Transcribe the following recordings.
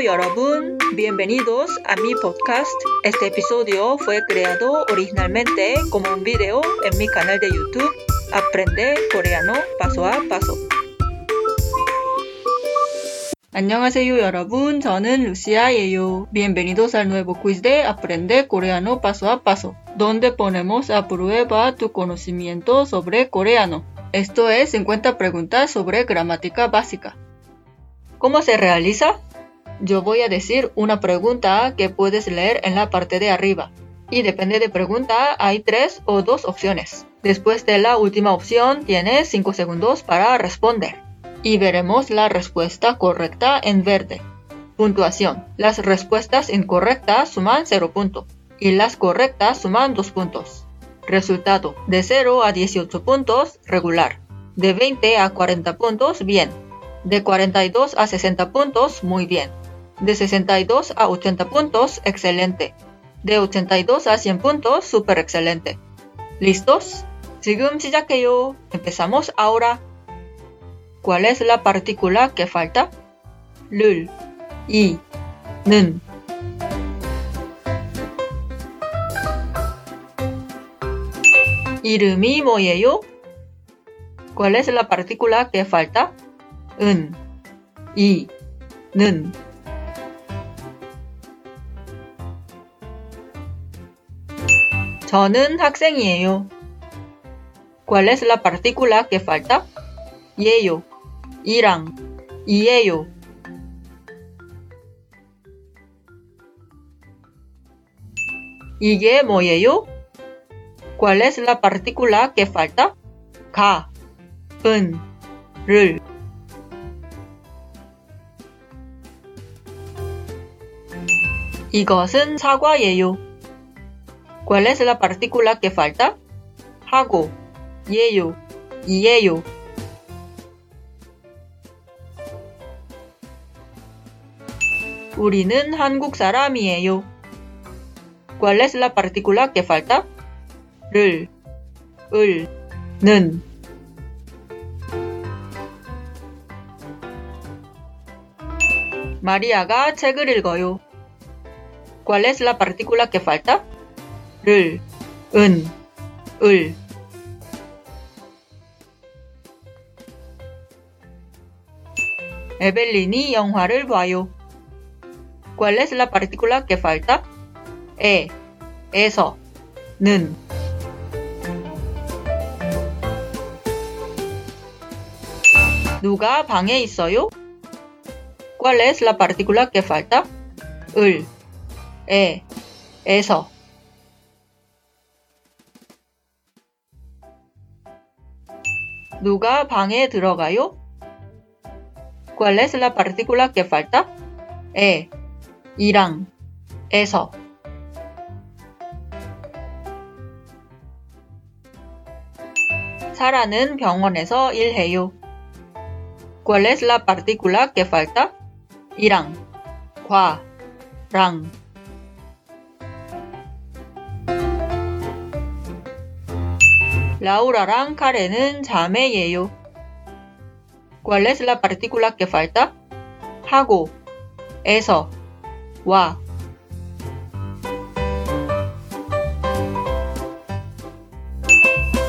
Yorobun, bienvenidos a mi podcast. Este episodio fue creado originalmente como un video en mi canal de YouTube Aprende coreano paso a paso. 안녕하세요 여러분, 저는 루시아예요. Bienvenidos al nuevo quiz de Aprende coreano paso a paso, donde ponemos a prueba tu conocimiento sobre coreano. Esto es 50 preguntas sobre gramática básica. ¿Cómo se realiza? Yo voy a decir una pregunta que puedes leer en la parte de arriba. Y depende de pregunta, hay tres o dos opciones. Después de la última opción, tienes 5 segundos para responder. Y veremos la respuesta correcta en verde. Puntuación. Las respuestas incorrectas suman 0 puntos. Y las correctas suman 2 puntos. Resultado. De 0 a 18 puntos, regular. De 20 a 40 puntos, bien. De 42 a 60 puntos, muy bien. De 62 a 80 puntos, excelente. De 82 a 100 puntos, super excelente. ¿Listos? 지금 시작해요. Empezamos ahora. ¿Cuál es la partícula que falta? 를, 이, 는. 이름이 뭐예요? ¿Cuál es la partícula que falta? 은, 이, 는. 저는 학생이에요. ¿Cuál es la partícula que falta? 예요, 이랑, 이에요. 이게 뭐예요? ¿Cuál es la partícula que falta? 가, 은, 를. 이것은 사과예요. ¿Cuál es la partícula que falta? 하고, 예요, 이에요. 우리는 한국 사람이에요. ¿Cuál es la partícula que falta? 를, 을, 는. 마리아가 책을 읽어요. ¿Cuál es la partícula que falta? 를, 은, 을. 에벨린이 영화를 봐요. ¿Cuál es la partícula que falta? 에, 에서, 는. 누가 방에 있어요? ¿Cuál es la partícula que falta? 을, 에, 에서. 누가 방에 들어가요? ¿Cuál es la partícula que falta? 에, 이랑, 에서. 사라는 병원에서 일해요. ¿Cuál es la partícula que falta? 이랑, 과, 랑. 라우라랑 카레는 자매예요. ¿Cuál es la partícula que falta? 하고, 에서, 와.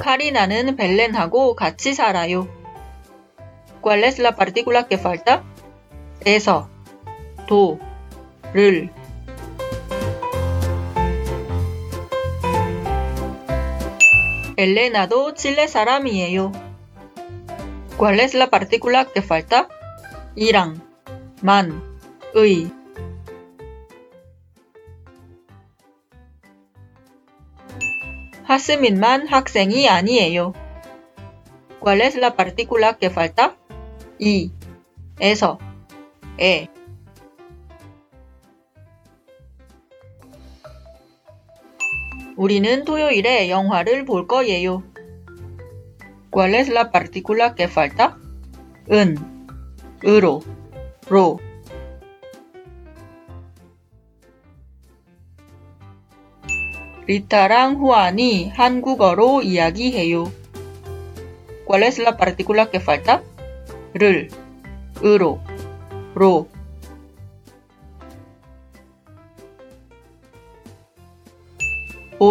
카리나는 벨렌하고 같이 살아요. ¿Cuál es la partícula que falta? 에서, 도, 를. 엘레나도 칠레 사람이에요. ¿Cuál es la partícula que falta? 이랑, 만, 의. 하스민만 학생이 아니에요. ¿Cuál es la partícula que falta? 이, 에서, 에. 우리는 토요일에 영화를 볼 거예요. ¿Cuál es la partícula que falta? 은, 으로, 로. 리타랑 후안이 한국어로 이야기해요. ¿Cuál es la partícula que falta? 를, 으로, 로.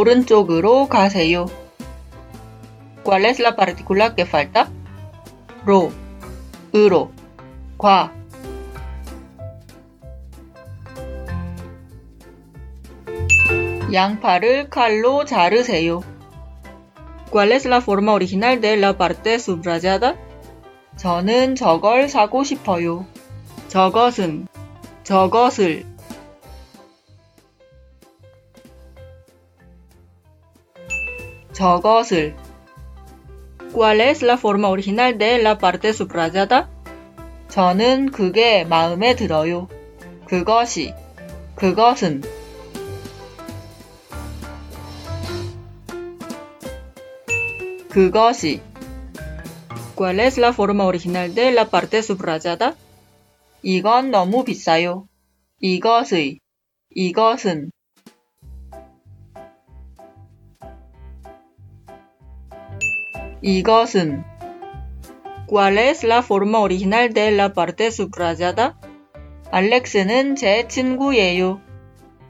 오른쪽으로 가세요. ¿Cuál es la partícula que falta? 로, 으로, 과. 양파를 칼로 자르세요. ¿Cuál es la forma original de la parte subrayada? 저는 저걸 사고 싶어요. 저것은, 저것을. 저것을. ¿Cuál es la forma original de la parte subrayada? 저는 그게 마음에 들어요. 그것이, 그것은. 그것이. ¿Cuál es la forma original de la parte subrayada? 이건 너무 비싸요. 이것의, 이것은. 이것은 ¿Cuál es la forma original de la parte subrayada? 알렉스는 제 친구예요.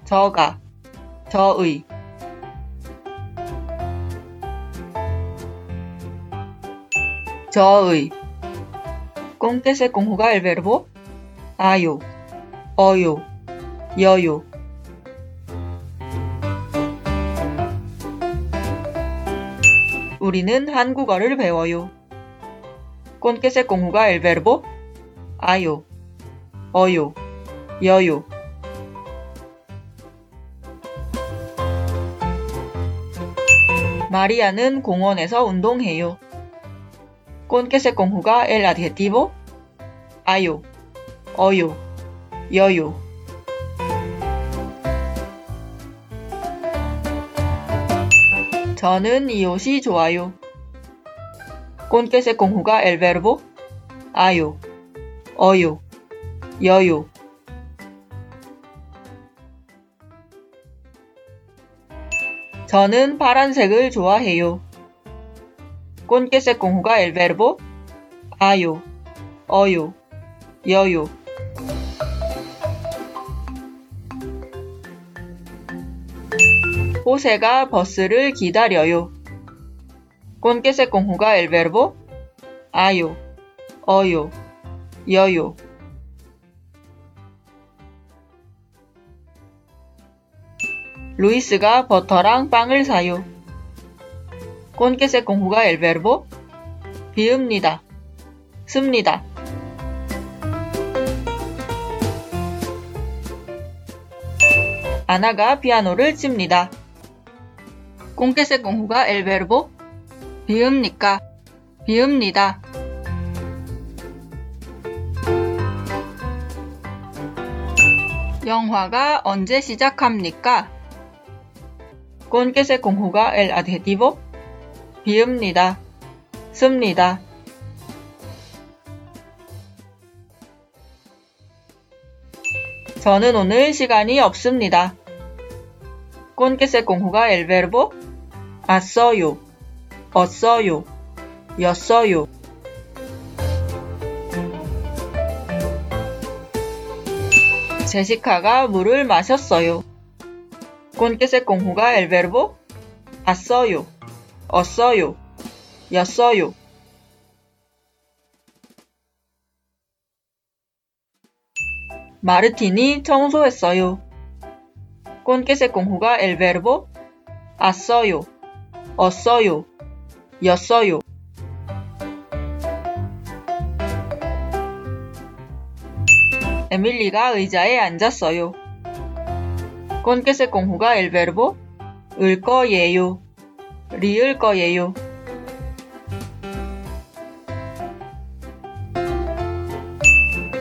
저가, 저의. 저의. ¿Con qué se conjuga el verbo? 아요, 어요, 여요. 우리는 한국어를 배워요. ¿Con qué se conjuga el verbo? 아요, 어요, 여요. 마리아는 공원에서 운동해요. ¿Con qué se conjuga el adjetivo? 아요, 어 저는 이 옷이 좋아요. ¿Con qué se conjuga el verbo? 아요, 어요, 여요. 저는 파란색을 좋아해요. ¿Con qué se conjuga el verbo? 아요, 어요, 여요. 호세가 버스를 기다려요. ¿Con qué el verbo? 아요, 어요, 여요. 루이스가 버터랑 빵을 사요. ¿Con qué se conjuga el verbo? 비읍니다. 씁니다. 아나가 피아노를 칩니다. ¿Con qué se conjuga el verbo? 비읍니까? 비읍니다. 영화가 언제 시작합니까? ¿Con qué se conjuga el adjetivo? 비읍니다. 씁니다. 저는 오늘 시간이 없습니다. ¿Con qué se conjuga el verbo? 왔어요, 없어요, 였어요. 제시카가 물을 마셨어요. ¿Con qué se conjuga el verbo? 왔어요, 없어요, 였어요. 마르틴이 청소했어요. ¿Con qué se conjuga el verbo? 왔어요, 없어요, 였어요. 에밀리가 의자에 앉았어요. ¿Con qué se conjuga el verbo? 을 거예요. 리을 거예요.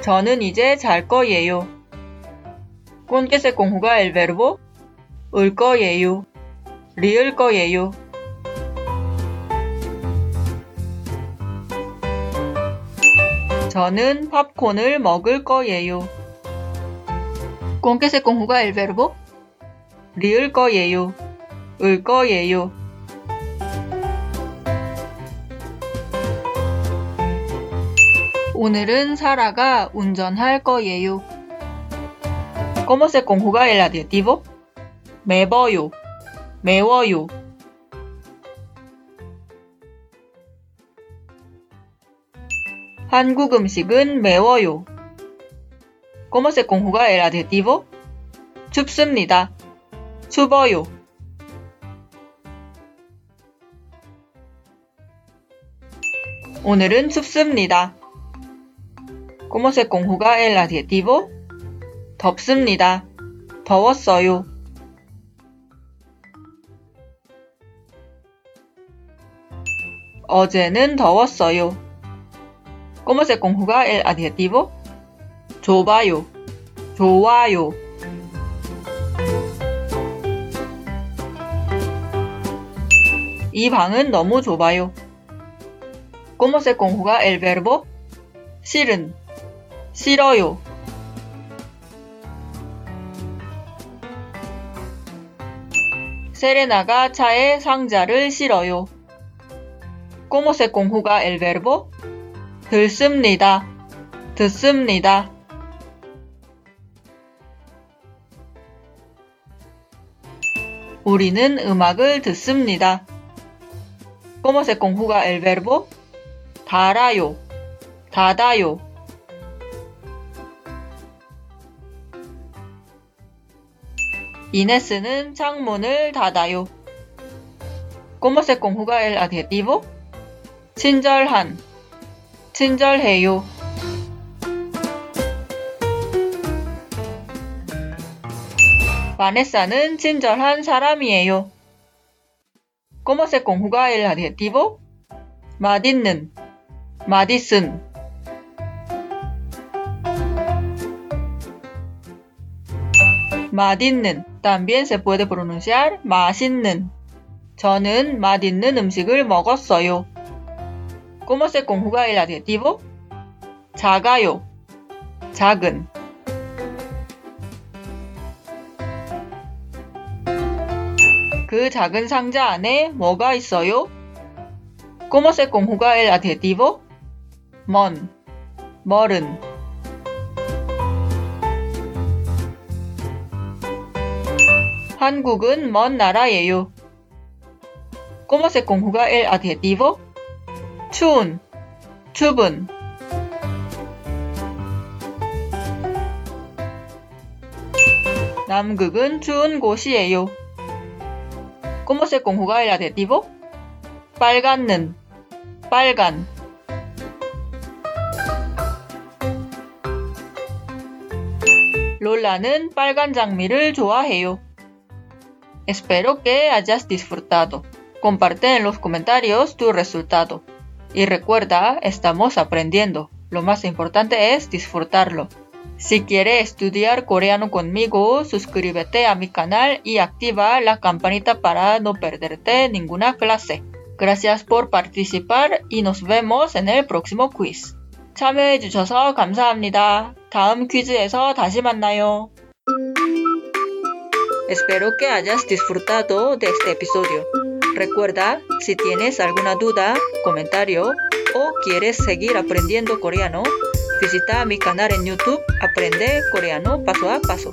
저는 이제 잘 거예요. ¿Con qué se conjuga el verbo? 을 거예요. 리을 거예요. 저는 팝콘을 먹을 거예요. ¿Con qué se conjuga el verbo? 리을 거예요. 을 거예요. 오늘은 사라가 운전할 거예요. ¿Cómo se conjuga el adjetivo? 매버요. 매워요. 한국 음식은 매워요. ¿Cómo se conjuga el adjetivo? 춥습니다. 추워요. 오늘은 춥습니다. ¿Cómo se conjuga el adjetivo? 덥습니다. 더웠어요. 어제는 더웠어요. ¿Cómo se conjuga el adjetivo? 좁아요. 좋아요. 이 방은 너무 좁아요. ¿Cómo se conjuga el verbo? 싫은, 싫어요. 세레나가 차에 상자를 실어요. ¿Cómo se conjuga el verbo? 듣습니다. 듣습니다. 우리는 음악을 듣습니다. ¿Cómo se conjuga el verbo? 달아요. 닫아요. 이네스는 창문을 닫아요. ¿Cómo se conjuga el adjetivo? 친절한, 친절해요. 바네사는 친절한 사람이에요. ¿Cómo se conjuga el adjetivo? 맛있는, 맛있은. 맛있는 también se puede pronunciar 맛있는. 저는 맛있는 음식을 먹었어요. ¿Cómo se conjuga el adjetivo? 작아요. 작은. 그 작은 상자 안에 뭐가 있어요? ¿Cómo se conjuga el adjetivo? 먼, 멀은. 한국은 먼 나라예요. ¿Cómo se conjuga el adjetivo? 추운, 춥은. 남극은 추운 곳이에요. ¿Cómo se conjuga el adjetivo? 빨간는, 빨간. 롤라는 빨간 장미를 좋아해요. Espero que hayas disfrutado. Comparte en los comentarios tu resultado. Y recuerda, estamos aprendiendo. Lo más importante es disfrutarlo. Si quieres estudiar coreano conmigo, suscríbete a mi canal y activa la campanita para no perderte ninguna clase. Gracias por participar y nos vemos en el próximo quiz. 참여해주셔서 감사합니다. 다음 퀴즈에서 다시 만나요. Espero que hayas disfrutado de este episodio. Recuerda, si tienes alguna duda, comentario o quieres seguir aprendiendo coreano, visita mi canal en YouTube Aprende Coreano Paso a Paso.